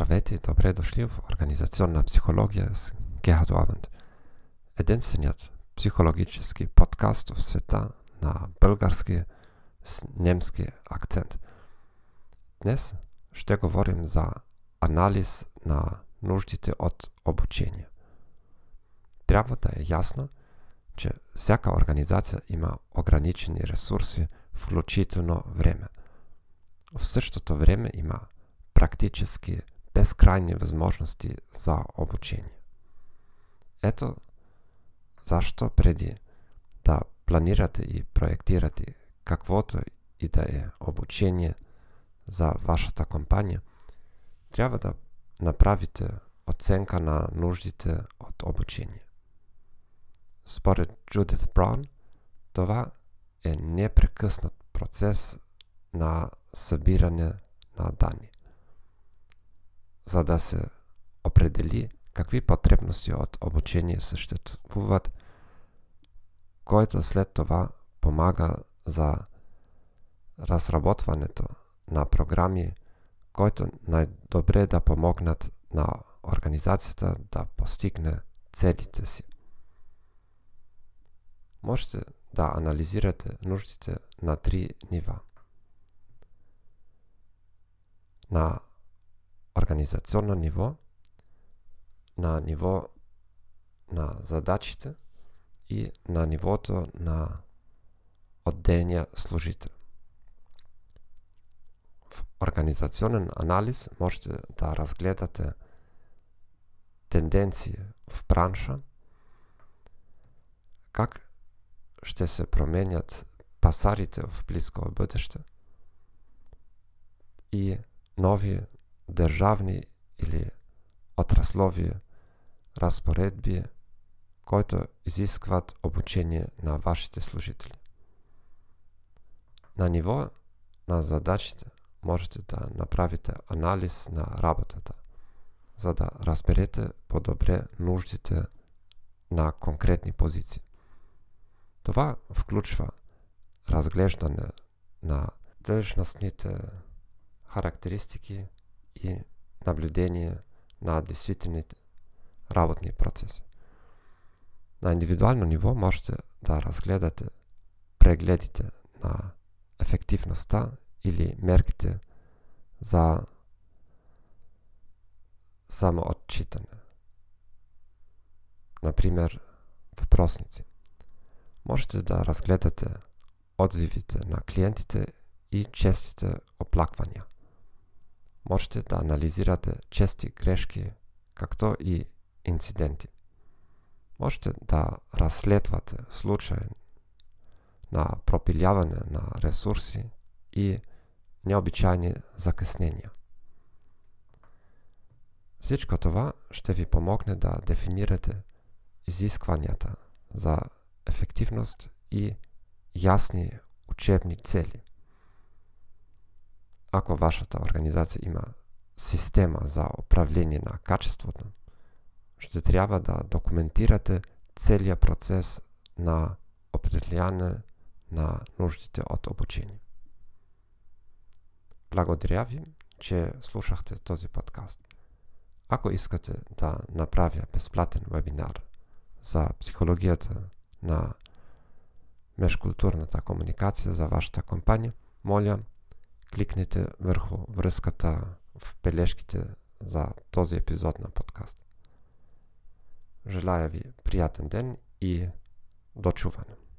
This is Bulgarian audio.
Здравейте и добре дошли в Организационна психология с Герхард Орбанд. Единственият психологически подкаст в света на български с немски акцент. Днес ще говорим за анализ на нуждите от обучение. Трябва да е ясно, че всяка организация има ограничени ресурси, включително време. В същото време има практически безкрайни възможности за обучение. Ето защо преди да планирате и проектирате каквото и да е обучение за вашата компания, трябва да направите оценка на нуждите от обучение. Според Джудит Браун, това е непрекъснат процес на събиране на данни за да се определи какви потребности от обучение съществуват, който след това помага за разработването на програми, които най-добре да помогнат на организацията да постигне целите си. Можете да анализирате нуждите на три нива. На организационно ниво, на ниво на задачите и на нивото на отделния служител. В организационен анализ можете да разгледате тенденции в бранша, как ще се променят пасарите в близко бъдеще и нови държавни или отраслови разпоредби, които изискват обучение на вашите служители. На ниво на задачите можете да направите анализ на работата, за да разберете по-добре нуждите на конкретни позиции. Това включва разглеждане на длъжностните характеристики и наблюдение на действителните работни процеси. На индивидуално ниво можете да разгледате прегледите на ефективността или мерките за самоотчитане. Например, въпросници. Можете да разгледате отзивите на клиентите и честите оплаквания можете да анализирате чести грешки, както и инциденти. Можете да разследвате случаи на пропиляване на ресурси и необичайни закъснения. Всичко това ще ви помогне да дефинирате изискванията за ефективност и ясни учебни цели. Ако вашата организация има система за управление на качеството, ще трябва да документирате целият процес на определяне на нуждите от обучение. Благодаря ви, че слушахте този подкаст. Ако искате да направя безплатен вебинар за психологията на межкултурната комуникация за вашата компания, моля кликнете върху връзката в бележките за този епизод на подкаст. Желая ви приятен ден и до чуване!